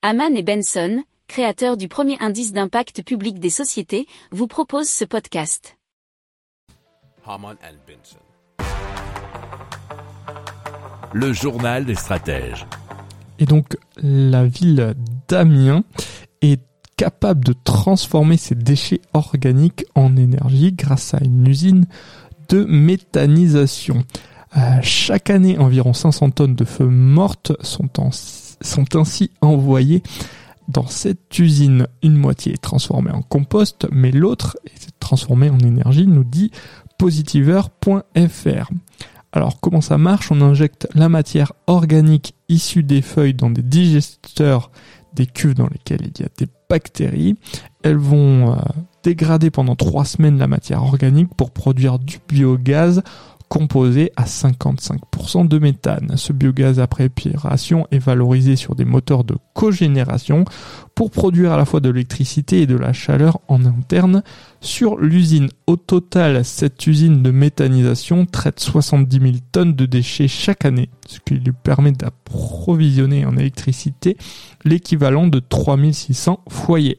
Haman et Benson, créateurs du premier indice d'impact public des sociétés, vous proposent ce podcast. Haman and Benson. Le journal des stratèges. Et donc la ville d'Amiens est capable de transformer ses déchets organiques en énergie grâce à une usine de méthanisation. Euh, chaque année, environ 500 tonnes de feuilles mortes sont, ainsi envoyées dans cette usine. Une moitié est transformée en compost, mais l'autre est transformée en énergie, nous dit positiver.fr. Alors comment ça marche? On injecte la matière organique issue des feuilles dans des digesteurs des cuves dans lesquelles il y a des bactéries. Elles vont euh, dégrader pendant trois semaines la matière organique pour produire du biogaz composé à 55% de méthane. Ce biogaz après épuration est valorisé sur des moteurs de cogénération pour produire à la fois de l'électricité et de la chaleur en interne sur l'usine. Au total, cette usine de méthanisation traite 70 000 tonnes de déchets chaque année, ce qui lui permet d'approvisionner en électricité l'équivalent de 3600 foyers.